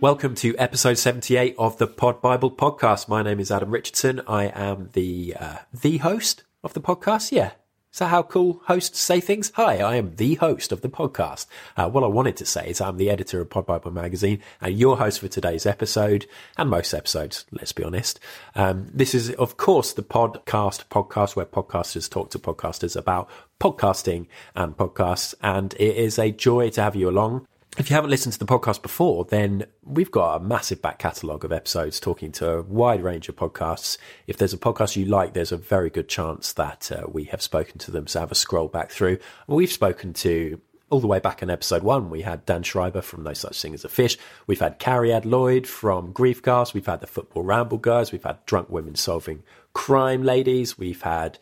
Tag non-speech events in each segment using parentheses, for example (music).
Welcome to episode 78 of the Pod Bible podcast. My name is Adam Richardson. I am the uh, the host of the podcast. Yeah. Is that how cool hosts say things? Hi, I am the host of the podcast. Uh, what I wanted to say is I'm the editor of Pod Bible magazine and your host for today's episode and most episodes, let's be honest. Um, this is, of course, the podcast podcast where podcasters talk to podcasters about podcasting and podcasts. And it is a joy to have you along if you haven't listened to the podcast before, then we've got a massive back catalogue of episodes talking to a wide range of podcasts. If there's a podcast you like, there's a very good chance that uh, we have spoken to them. So have a scroll back through. We've spoken to all the way back in episode one, we had Dan Schreiber from No Such Thing as a Fish. We've had Cariad Lloyd from Griefcast. We've had the Football Ramble guys. We've had Drunk Women Solving Crime Ladies. We've had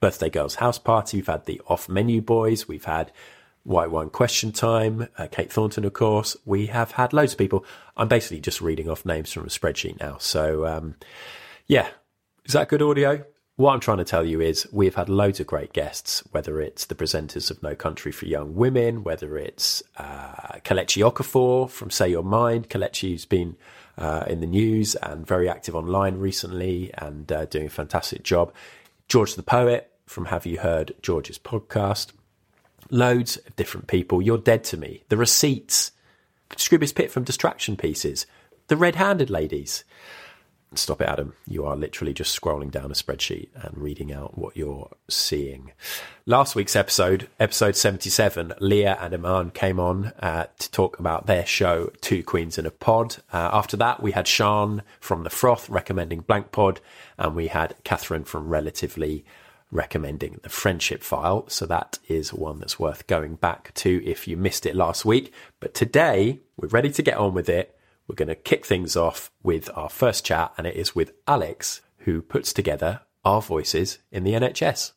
Birthday Girls House Party. We've had the Off Menu Boys. We've had White Wine Question Time, uh, Kate Thornton, of course. We have had loads of people. I'm basically just reading off names from a spreadsheet now. So, um, yeah, is that good audio? What I'm trying to tell you is we've had loads of great guests, whether it's the presenters of No Country for Young Women, whether it's uh, Kelechi Okafor from Say Your Mind. Kelechi's been uh, in the news and very active online recently and uh, doing a fantastic job. George the Poet from Have You Heard George's podcast loads of different people. You're dead to me. The receipts, Scroobius Pip from Distraction Pieces, the red-handed ladies. Stop it, Adam. You are literally just scrolling down a spreadsheet and reading out what you're seeing. Last week's episode, episode 77, Leah and Iman came on uh, to talk about their show, Two Queens in a Pod. Uh, after that, we had Sean from The Froth recommending Blank Pod, and we had Catherine from Relatively recommending the friendship file. So that is one that's worth going back to if you missed it last week. But today we're ready to get on with it. We're going to kick things off with our first chat, and it is with Alex, who puts together our voices in the NHS.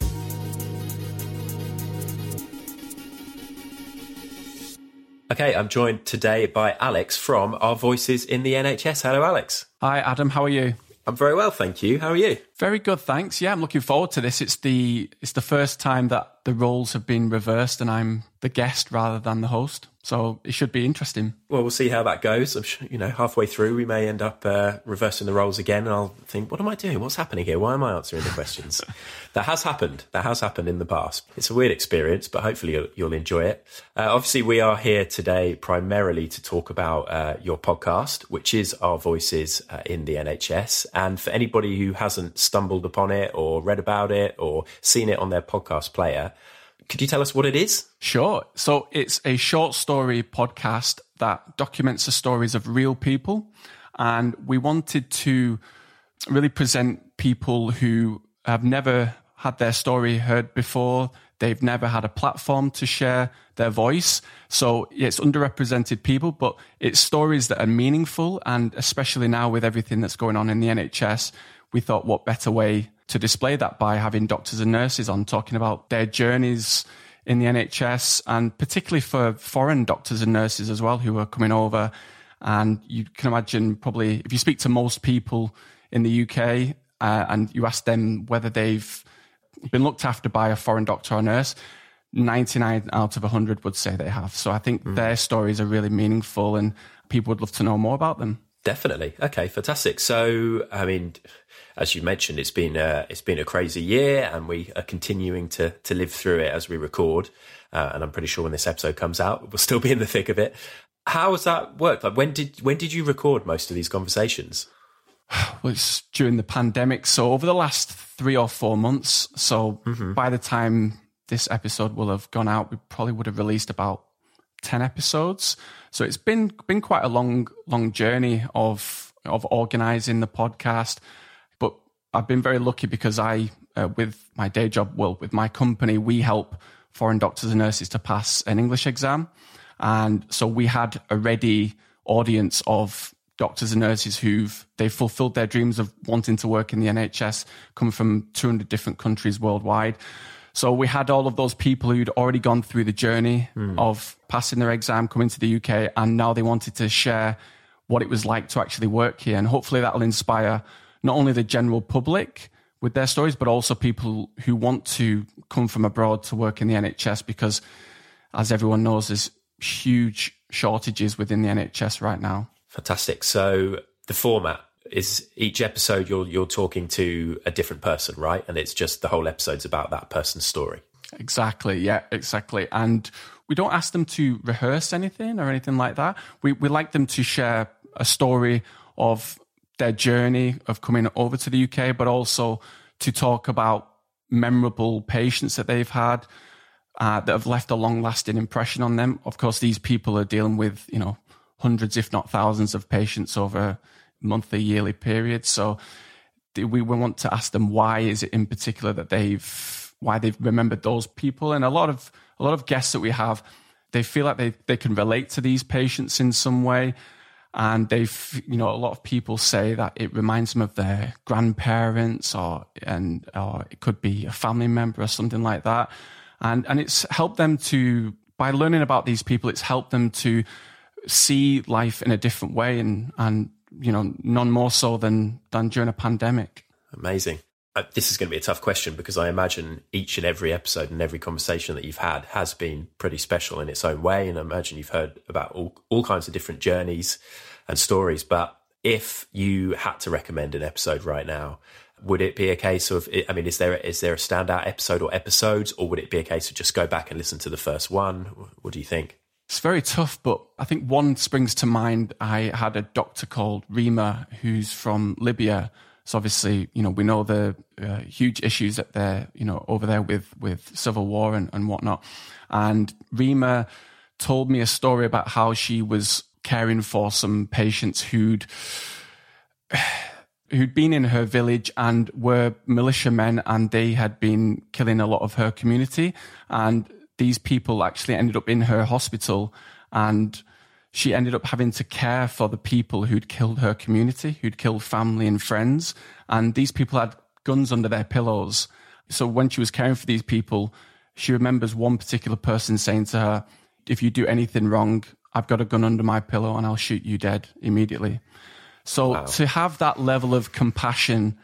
Okay, I'm joined today by Alex from Our Voices in the NHS. Hello, Alex. Hi, Adam. How are you? I'm very well, thank you. How are you? Very good, thanks. Yeah, I'm looking forward to this. It's the it's the first time that the roles have been reversed and I'm the guest rather than the host. So it should be interesting. Well, we'll see how that goes. I'm sure, you know, halfway through, we may end up uh, reversing the roles again, and I'll think, what am I doing? What's happening here? Why am I answering the questions? (laughs) that has happened. That has happened in the past. It's a weird experience, but hopefully you'll, you'll enjoy it. Uh, obviously, we are here today primarily to talk about uh, your podcast, which is Our Voices uh, in the NHS. And for anybody who hasn't stumbled upon it or read about it or seen it on their podcast player, could you tell us what it is? Sure. So it's a short story podcast that documents the stories of real people. And we wanted to really present people who have never had their story heard before. They've never had a platform to share their voice. So it's underrepresented people, but it's stories that are meaningful. And especially now with everything that's going on in the NHS, we thought what better way to display that by having doctors and nurses on talking about their journeys in the NHS and particularly for foreign doctors and nurses as well who are coming over. And you can imagine probably if you speak to most people in the UK uh, and you ask them whether they've been looked after by a foreign doctor or nurse, 99 out of 100 would say they have. So I think mm. their stories are really meaningful and people would love to know more about them. Definitely. Okay, fantastic. So, I mean, as you mentioned, it's been a, it's been a crazy year, and we are continuing to to live through it as we record. Uh, and I'm pretty sure when this episode comes out, we'll still be in the thick of it. How has that worked? Like, when did when did you record most of these conversations? (sighs) Well, it's during the pandemic, so over the last three or four months. So mm-hmm. by the time this episode will have gone out, we probably would have released about ten episodes. So it's been been quite a long long journey of of organizing the podcast. But I've been very lucky because I, uh, with my day job, well, with my company, we help foreign doctors and nurses to pass an English exam. And so we had a ready audience of doctors and nurses who've they've fulfilled their dreams of wanting to work in the NHS, coming from 200 different countries worldwide. So we had all of those people who'd already gone through the journey mm. of passing their exam, coming to the UK, and now they wanted to share what it was like to actually work here. And hopefully that'll inspire not only the general public with their stories, but also people who want to come from abroad to work in the NHS because, as everyone knows, there's huge shortages within the NHS right now. Fantastic. So the format is each episode you're you're talking to a different person, right? And it's just the whole episode's about that person's story. Exactly. Yeah, exactly. And we don't ask them to rehearse anything or anything like that. We we like them to share a story of their journey of coming over to the UK, but also to talk about memorable patients that they've had uh, that have left a long lasting impression on them. Of course, these people are dealing with, you know, hundreds, if not thousands of patients over monthly, yearly periods. So we want to ask them why is it in particular that they've, why they've remembered those people. And a lot of, a lot of guests that we have, they feel like they, they can relate to these patients in some way and they've you know a lot of people say that it reminds them of their grandparents or and or it could be a family member or something like that and and it's helped them to by learning about these people it's helped them to see life in a different way and and you know none more so than than during a pandemic amazing uh, this is going to be a tough question because I imagine each and every episode and every conversation that you've had has been pretty special in its own way. And I imagine you've heard about all, all kinds of different journeys and stories. But if you had to recommend an episode right now, would it be a case of, I mean, is there, is there a standout episode or episodes, or would it be a case of just go back and listen to the first one? What do you think? It's very tough, but I think one springs to mind. I had a doctor called Rima who's from Libya so obviously, you know, we know the uh, huge issues that they're, you know, over there with with civil war and, and whatnot. And Rima told me a story about how she was caring for some patients who'd (sighs) who'd been in her village and were militiamen and they had been killing a lot of her community. And these people actually ended up in her hospital and she ended up having to care for the people who'd killed her community, who'd killed family and friends. And these people had guns under their pillows. So when she was caring for these people, she remembers one particular person saying to her, If you do anything wrong, I've got a gun under my pillow and I'll shoot you dead immediately. So wow. to have that level of compassion,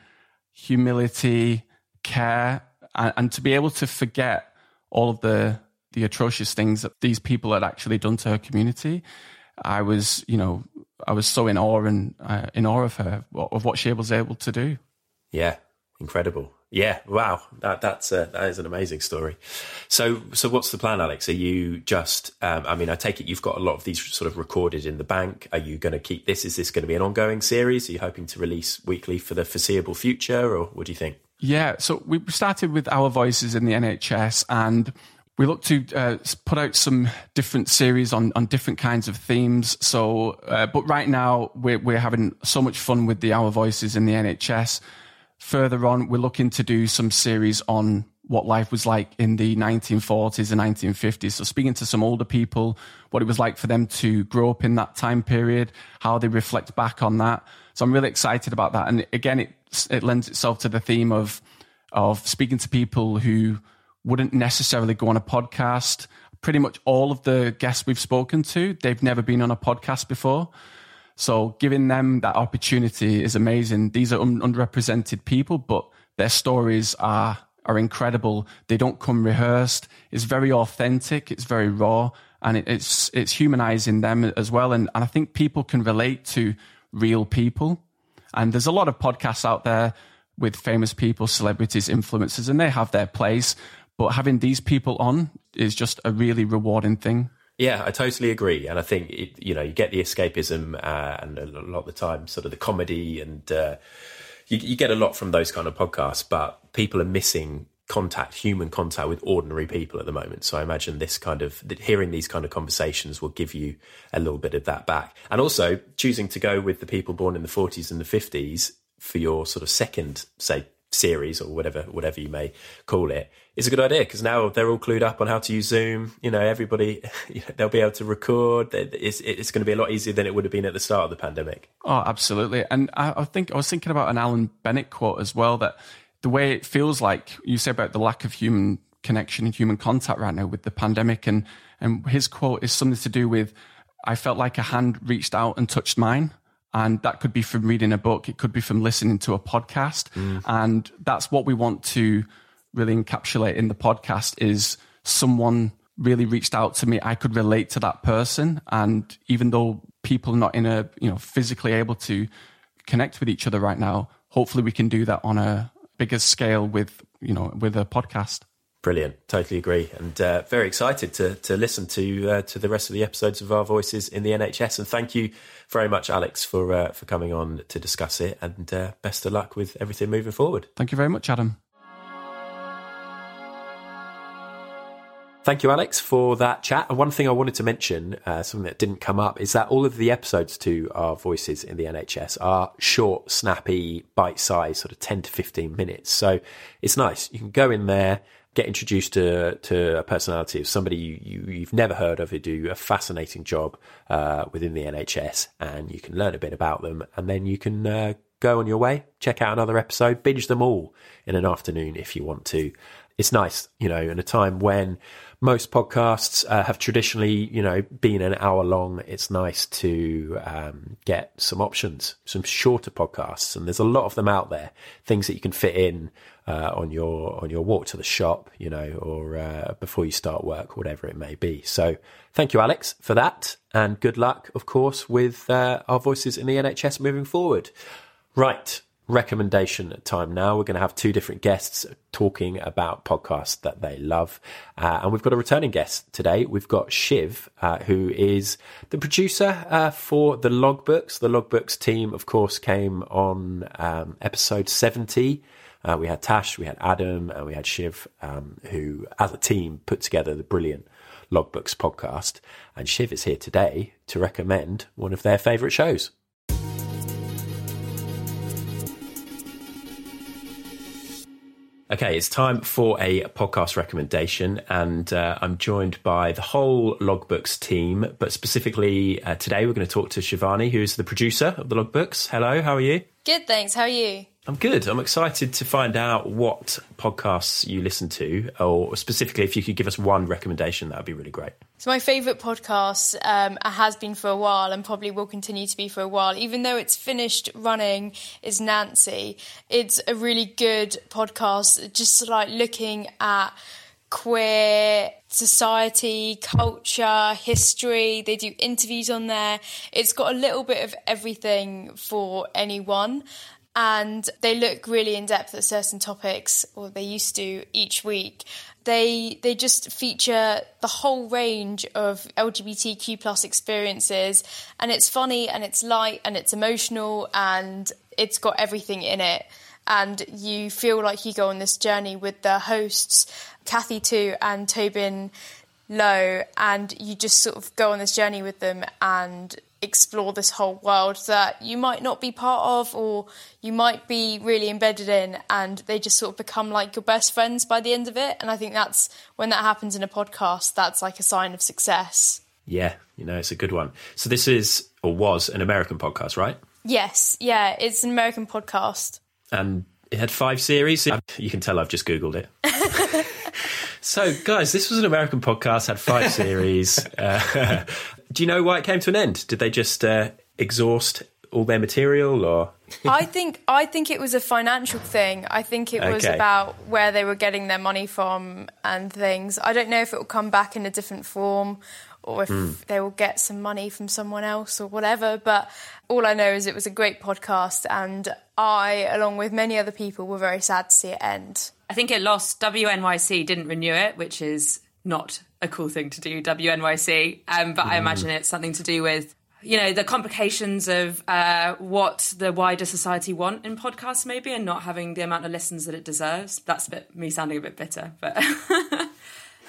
humility, care, and, and to be able to forget all of the the atrocious things that these people had actually done to her community I was, you know, I was so in awe and uh, in awe of her of what she was able to do. Yeah, incredible. Yeah, wow, that that's a, that is an amazing story. So, so what's the plan, Alex? Are you just? Um, I mean, I take it you've got a lot of these sort of recorded in the bank. Are you going to keep this? Is this going to be an ongoing series? Are you hoping to release weekly for the foreseeable future, or what do you think? Yeah, so we started with our voices in the NHS, and we look to uh, put out some different series on, on different kinds of themes. So, uh, but right now we're, we're having so much fun with the Our Voices in the NHS. Further on, we're looking to do some series on what life was like in the 1940s and 1950s. So speaking to some older people, what it was like for them to grow up in that time period, how they reflect back on that. So I'm really excited about that. And again, it, it lends itself to the theme of, of speaking to people who wouldn't necessarily go on a podcast. Pretty much all of the guests we've spoken to, they've never been on a podcast before. So giving them that opportunity is amazing. These are un- underrepresented people, but their stories are are incredible. They don't come rehearsed. It's very authentic. It's very raw, and it, it's it's humanizing them as well. And, and I think people can relate to real people. And there's a lot of podcasts out there with famous people, celebrities, influencers, and they have their place. But having these people on is just a really rewarding thing. Yeah, I totally agree, and I think it, you know you get the escapism uh, and a lot of the time, sort of the comedy, and uh, you, you get a lot from those kind of podcasts. But people are missing contact, human contact with ordinary people at the moment. So I imagine this kind of hearing these kind of conversations will give you a little bit of that back. And also choosing to go with the people born in the 40s and the 50s for your sort of second, say, series or whatever whatever you may call it is a good idea because now they're all clued up on how to use Zoom. You know, everybody (laughs) they'll be able to record. It's, it's going to be a lot easier than it would have been at the start of the pandemic. Oh, absolutely. And I, I think I was thinking about an Alan Bennett quote as well that the way it feels like you say about the lack of human connection and human contact right now with the pandemic, and and his quote is something to do with I felt like a hand reached out and touched mine. And that could be from reading a book, it could be from listening to a podcast. Mm. And that's what we want to really encapsulate in the podcast is someone really reached out to me. I could relate to that person. And even though people are not in a you know physically able to connect with each other right now. Hopefully, we can do that on a bigger scale with you know with a podcast. Brilliant, totally agree, and uh, very excited to to listen to uh, to the rest of the episodes of our voices in the NHS. And thank you very much, Alex, for uh, for coming on to discuss it. And uh, best of luck with everything moving forward. Thank you very much, Adam. Thank you, Alex, for that chat. And one thing I wanted to mention, uh, something that didn't come up, is that all of the episodes to our voices in the NHS are short, snappy, bite sized, sort of 10 to 15 minutes. So it's nice. You can go in there get introduced to to a personality of somebody you, you have never heard of who do a fascinating job uh, within the NHS, and you can learn a bit about them, and then you can uh, go on your way, check out another episode, binge them all in an afternoon if you want to. It's nice, you know, in a time when most podcasts uh, have traditionally, you know, been an hour long. It's nice to um, get some options, some shorter podcasts, and there's a lot of them out there. Things that you can fit in uh, on your on your walk to the shop, you know, or uh, before you start work, whatever it may be. So, thank you, Alex, for that, and good luck, of course, with uh, our voices in the NHS moving forward. Right, recommendation time now. We're going to have two different guests talking about podcasts that they love. Uh, and we've got a returning guest today. We've got Shiv, uh, who is the producer uh, for the logbooks. The logbooks team, of course, came on um, episode 70 uh, we had Tash, we had Adam, and we had Shiv, um, who, as a team, put together the brilliant Logbooks podcast. And Shiv is here today to recommend one of their favourite shows. Okay, it's time for a podcast recommendation, and uh, I'm joined by the whole Logbooks team. But specifically uh, today, we're going to talk to Shivani, who's the producer of the Logbooks. Hello, how are you? Good, thanks. How are you? I'm good. I'm excited to find out what podcasts you listen to, or specifically, if you could give us one recommendation, that would be really great. So, my favourite podcast um, has been for a while and probably will continue to be for a while, even though it's finished running, is Nancy. It's a really good podcast, just like looking at queer society, culture, history. They do interviews on there. It's got a little bit of everything for anyone and they look really in depth at certain topics, or they used to each week. They they just feature the whole range of LGBTQ plus experiences, and it's funny and it's light and it's emotional and it's got everything in it. And you feel like you go on this journey with the hosts, Kathy Tu and Tobin Low, and you just sort of go on this journey with them and explore this whole world that you might not be part of or you might be really embedded in and they just sort of become like your best friends by the end of it. And i think that's when that happens in a podcast that's like a sign of success. Yeah you know it's a good one. So this is or was an american podcast right? Yes yeah it's an american podcast. And it had five series. You can tell i've just googled it. (laughs) So, guys, this was an American podcast, had five (laughs) series. Uh, do you know why it came to an end? Did they just uh, exhaust all their material, or? (laughs) I think I think it was a financial thing. I think it was okay. about where they were getting their money from and things. I don't know if it will come back in a different form or if mm. they will get some money from someone else or whatever. But all I know is it was a great podcast, and I, along with many other people, were very sad to see it end. I think it lost. WNYC didn't renew it, which is not a cool thing to do, WNYC. Um, but mm. I imagine it's something to do with you know the complications of uh, what the wider society want in podcasts maybe and not having the amount of listens that it deserves that's a bit me sounding a bit bitter but (laughs)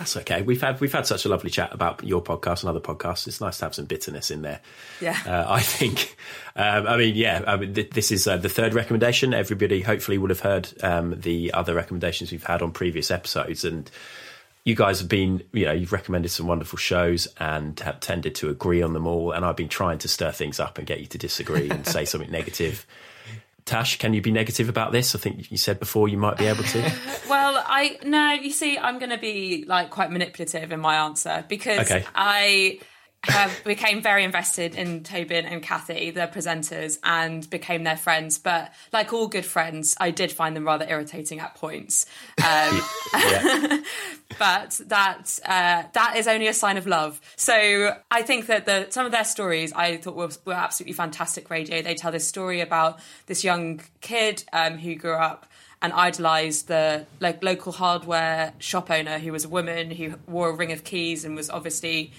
That's okay. We've had we've had such a lovely chat about your podcast and other podcasts. It's nice to have some bitterness in there. Yeah, uh, I think. Um, I mean, yeah. I mean, th- this is uh, the third recommendation. Everybody hopefully will have heard um, the other recommendations we've had on previous episodes, and you guys have been, you know, you've recommended some wonderful shows and have tended to agree on them all. And I've been trying to stir things up and get you to disagree and say (laughs) something negative. Tash, can you be negative about this? I think you said before you might be able to. (laughs) well, I no, you see, I'm going to be like quite manipulative in my answer because okay. I have became very invested in Tobin and Kathy, the presenters, and became their friends. But like all good friends, I did find them rather irritating at points. Um, (laughs) but that uh, that is only a sign of love. So I think that the some of their stories I thought were, were absolutely fantastic. Radio. They tell this story about this young kid um, who grew up and idolized the like local hardware shop owner who was a woman who wore a ring of keys and was obviously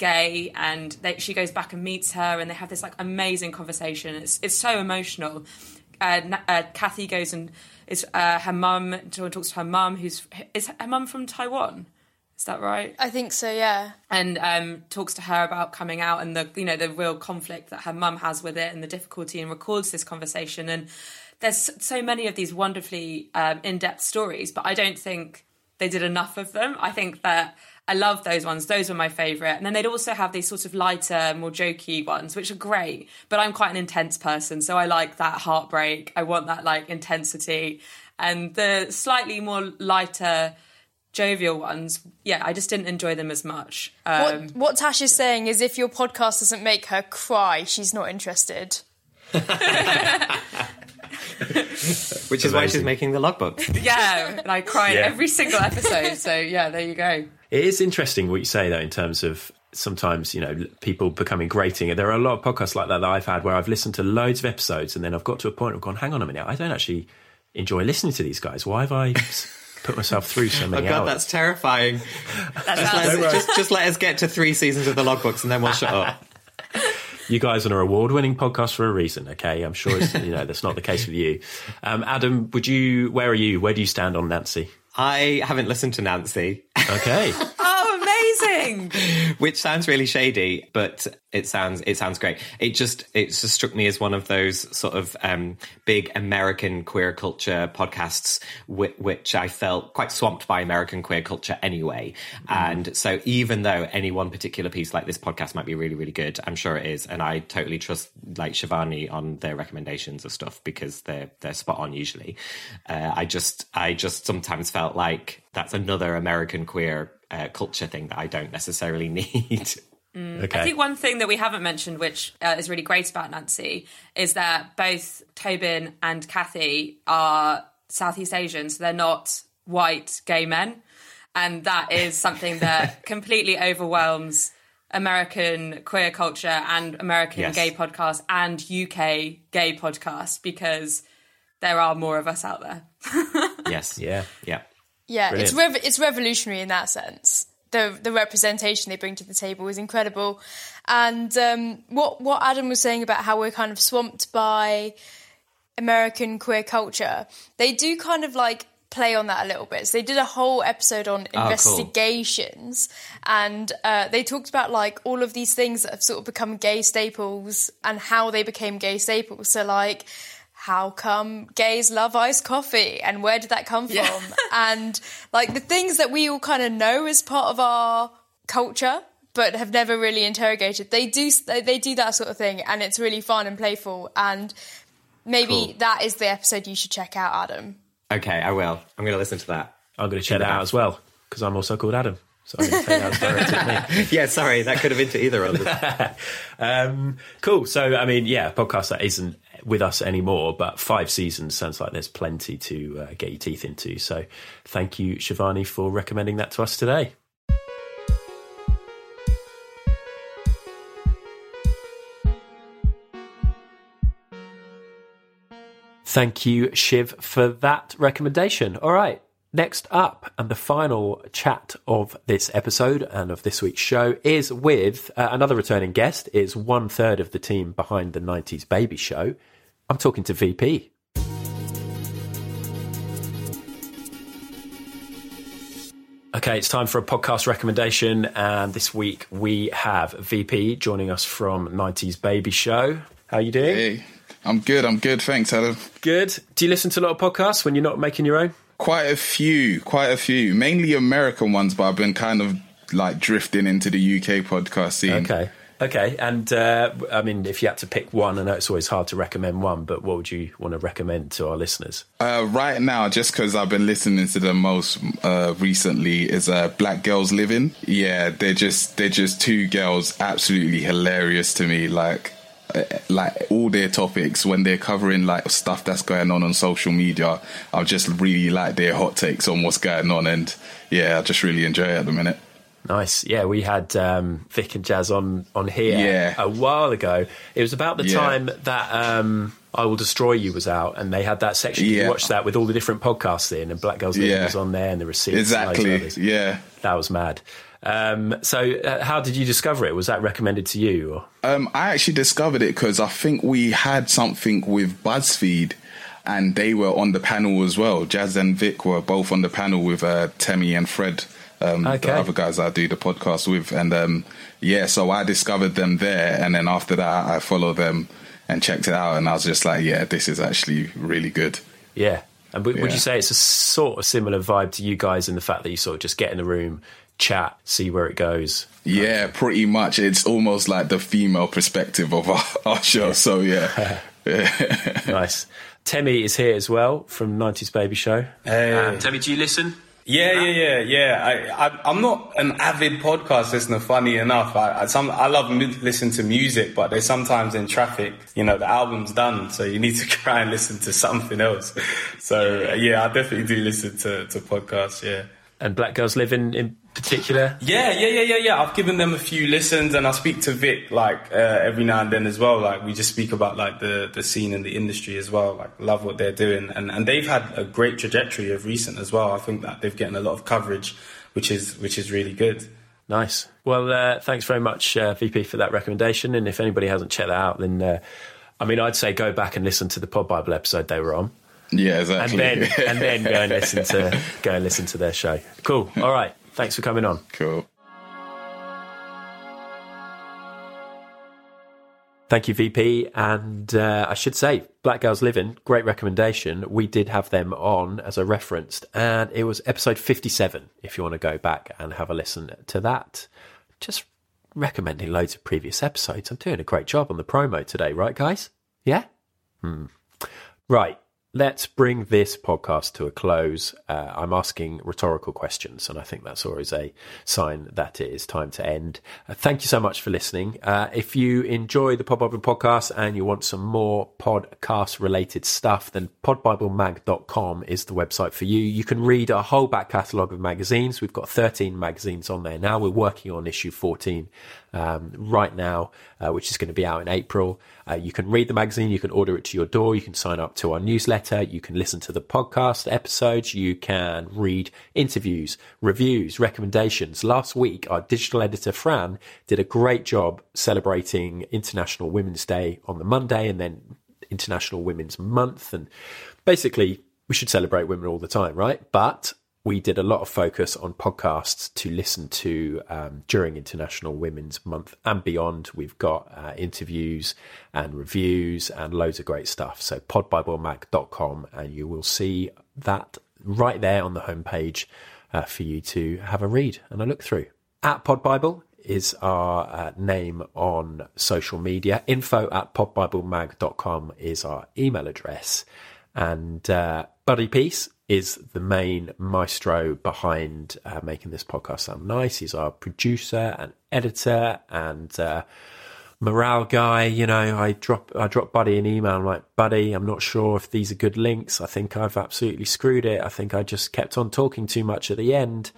gay and they, she goes back and meets her and they have this like amazing conversation. It's it's so emotional. Uh, uh, Kathy goes and is uh, her mum talks to her mum who's is her mum from Taiwan? Is that right? I think so, yeah. and um, talks to her about coming out and the you know the real conflict that her mum has with it and the difficulty and records this conversation. And there's so many of these wonderfully um, in-depth stories but I don't think they did enough of them. I think that I love those ones those were my favourite and then they'd also have these sort of lighter more jokey ones which are great but I'm quite an intense person so I like that heartbreak I want that like intensity and the slightly more lighter jovial ones yeah I just didn't enjoy them as much um, What, what Tash is saying is if your podcast doesn't make her cry, she's not interested. (laughs) Which is why she's making the logbook. Yeah, and I cry in Yeah. every single episode. So yeah, there you go. It is interesting what you say though, in terms of sometimes you know people becoming grating. There are a lot of podcasts like that that I've had where I've listened to loads of episodes and then I've got to a point of gone, hang on a minute, I don't actually enjoy listening to these guys. Why have I? put myself through so (laughs) Oh many god, hours? that's terrifying. (laughs) That's Let us. us- just, just let us get to three seasons of the logbooks and then we'll shut up. (laughs) You guys are an award-winning podcast for a reason. Okay, I'm sure it's, you know that's not the case with you. Um, Adam, would you? Where are you? Where do you stand on Nancy? I haven't listened to Nancy, Okay, (laughs) amazing! (laughs) which sounds really shady, but it sounds it sounds great. It just it just struck me as one of those sort of um, big American queer culture podcasts, whi- which I felt quite swamped by American queer culture anyway. And so, even though any one particular piece like this podcast might be really really good, I'm sure it is, and I totally trust like Shivani on their recommendations of stuff because they're they're spot on usually. Uh, I just I just sometimes felt like that's another American queer uh, culture thing that I don't necessarily (laughs) need. okay. I think one thing that we haven't mentioned, which uh, is really great about Nancy, is that both Tobin and Kathy are Southeast Asian, so they're not white gay men, and that is something (laughs) that completely overwhelms American queer culture and American Yes. gay podcasts and UK gay podcasts because there are more of us out there. (laughs) yes, yeah. yeah. Yeah, it's rev- it's revolutionary in that sense. The the representation they bring to the table is incredible, and um, what what Adam was saying about how we're kind of swamped by American queer culture, they do kind of like play on that a little bit. So they did a whole episode on cool. investigations, and uh, they talked about like all of these things that have sort of become gay staples and how they became gay staples. So like. How come gays love iced coffee and where did that come from? and like the things that we all kind of know as part of our culture but have never really interrogated. They do they, they do that sort of thing and it's really fun and playful and maybe Cool. that is the episode you should check out Adam. Okay, I will. I'm going to listen to that. I'm going to check that out as well because I'm also called Adam. So I'm going to take that as directed at me. Yeah, sorry, that could have been to either of us. (laughs) Um, cool. So, I mean, yeah, a podcast that isn't with us anymore, but five seasons sounds like there's plenty to uh, get your teeth into. So, thank you, Shivani, for recommending that to us today. Thank you, Shiv, for that recommendation. All right. Next up, and the final chat of this episode and of this week's show is with uh, another returning guest. Is one third of the team behind the '90s Baby Show. I'm talking to VP. Okay, it's time for a podcast recommendation, and this week we have VP joining us from '90s Baby Show. How you doing? Hey, I'm good. I'm good. Thanks, Adam. Good. Do you listen to a lot of podcasts when you're not making your own? Quite a few, quite a few, mainly American ones, but I've been kind of like drifting into the UK podcast scene. Okay. Okay, and uh, I mean, if you had to pick one, I know it's always hard to recommend one, but what would you want to recommend to our listeners? Uh, right now, just because I've been listening to them most uh, recently, is uh, Black Girls Living. Yeah, they're just they're just two girls, absolutely hilarious to me. Like like all their topics when they're covering like stuff that's going on on social media. I just really like their hot takes on what's going on, and yeah, I just really enjoy it at the minute. Nice. Yeah, we had um, Vic and Jazz on on here Yeah. a while ago. It was about the Yeah. time that um, I Will Destroy You was out, and they had that section. You Yeah. watched that with all the different podcasts in, and Black Girls Living Yeah. was on there, and the receipts. and loads of Exactly. Yeah. That was mad. Um, so, uh, how did you discover it? Was that recommended to you? Or? Um, I actually discovered it because I think we had something with BuzzFeed, and they were on the panel as well. Jazz and Vic were both on the panel with uh, Temmie and Fred, um, Okay. the other guys I do the podcast with, and um, yeah, so I discovered them there, and then after that, I followed them and checked it out, and I was just like, yeah, this is actually really good. Yeah. And would Yeah. you say it's a sort of similar vibe to you guys in the fact that you sort of just get in the room, chat, see where it goes? Yeah, pretty much. It's almost like the female perspective of our, (laughs) our show. So yeah, (laughs) (laughs) nice. Temmie is here as well from 90s Baby Show. Hey. Um, Temmie, do you listen? Yeah, yeah, yeah, yeah. I, I, I'm not an avid podcast listener. Funny enough, I, I, some, I love mu- listen to music, but there's sometimes in traffic, you know, the album's done, so you need to try and listen to something else. So yeah, I definitely do listen to, to podcasts. Yeah. And Black Girls Living in particular? Yeah, yeah, yeah, yeah, yeah. I've given them a few listens, and I speak to Vic like uh, every now and then as well. Like we just speak about like the the scene and the industry as well. Like love what they're doing, and and they've had a great trajectory of recent as well. I think that they've getting a lot of coverage, which is which is really good. Nice. Well, uh, thanks very much, uh, VP, for that recommendation. And if anybody hasn't checked that out, then uh, I mean, I'd say go back and listen to the Pod Bible episode they were on, yeah, and exactly. then and then go and listen to (laughs) go and listen to their show. Cool. All right. Thanks for coming on. cool. Thank you, VP. And uh, I should say, Black Girls Living, great recommendation. We did have them on, as I referenced, and it was episode 57, if you want to go back and have a listen to that. Just recommending loads of previous episodes. I'm doing a great job on the promo today, right, guys? Yeah? Hmm. Right. Let's bring this podcast to a close. Uh, I'm asking rhetorical questions, and I think that's always a sign that it is time to end. Uh, thank you so much for listening. Uh, if you enjoy the Pod Bible podcast and you want some more podcast related stuff, then podbiblemag.com is the website for you. You can read our whole back catalogue of magazines. We've got 13 magazines on there now. We're working on issue 14 um, right now, uh, which is going to be out in April. Uh, you can read the magazine, you can order it to your door, you can sign up to our newsletter, you can listen to the podcast episodes, you can read interviews, reviews, recommendations. Last week, our digital editor Fran did a great job celebrating International Women's Day on the Monday and then International Women's Month. And basically, we should celebrate women all the time, right? But we did a lot of focus on podcasts to listen to um, during International Women's Month and beyond. We've got uh, interviews and reviews and loads of great stuff. So podbiblemag.com and you will see that right there on the homepage uh, for you to have a read and a look through. At Podbible is our uh, name on social media. Info at podbiblemag.com is our email address. And uh, Buddy Peace is the main maestro behind uh, making this podcast sound nice. He's our producer and editor and uh, morale guy. You know, I drop I drop Buddy an email. I'm like, Buddy, I'm not sure if these are good links. I think I've absolutely screwed it. I think I just kept on talking too much at the end.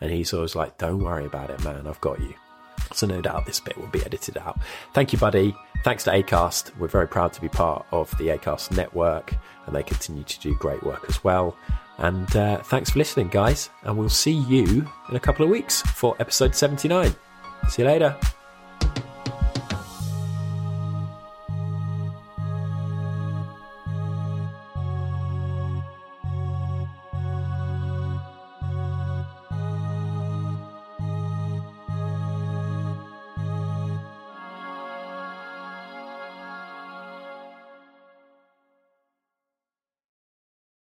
And he's always like, Don't worry about it, man. I've got you. So no doubt this bit will be edited out. Thank you, buddy. Thanks to Acast. We're very proud to be part of the Acast network, and they continue to do great work as well. And uh, thanks for listening, guys. And we'll see you in a couple of weeks for episode 79. See you later.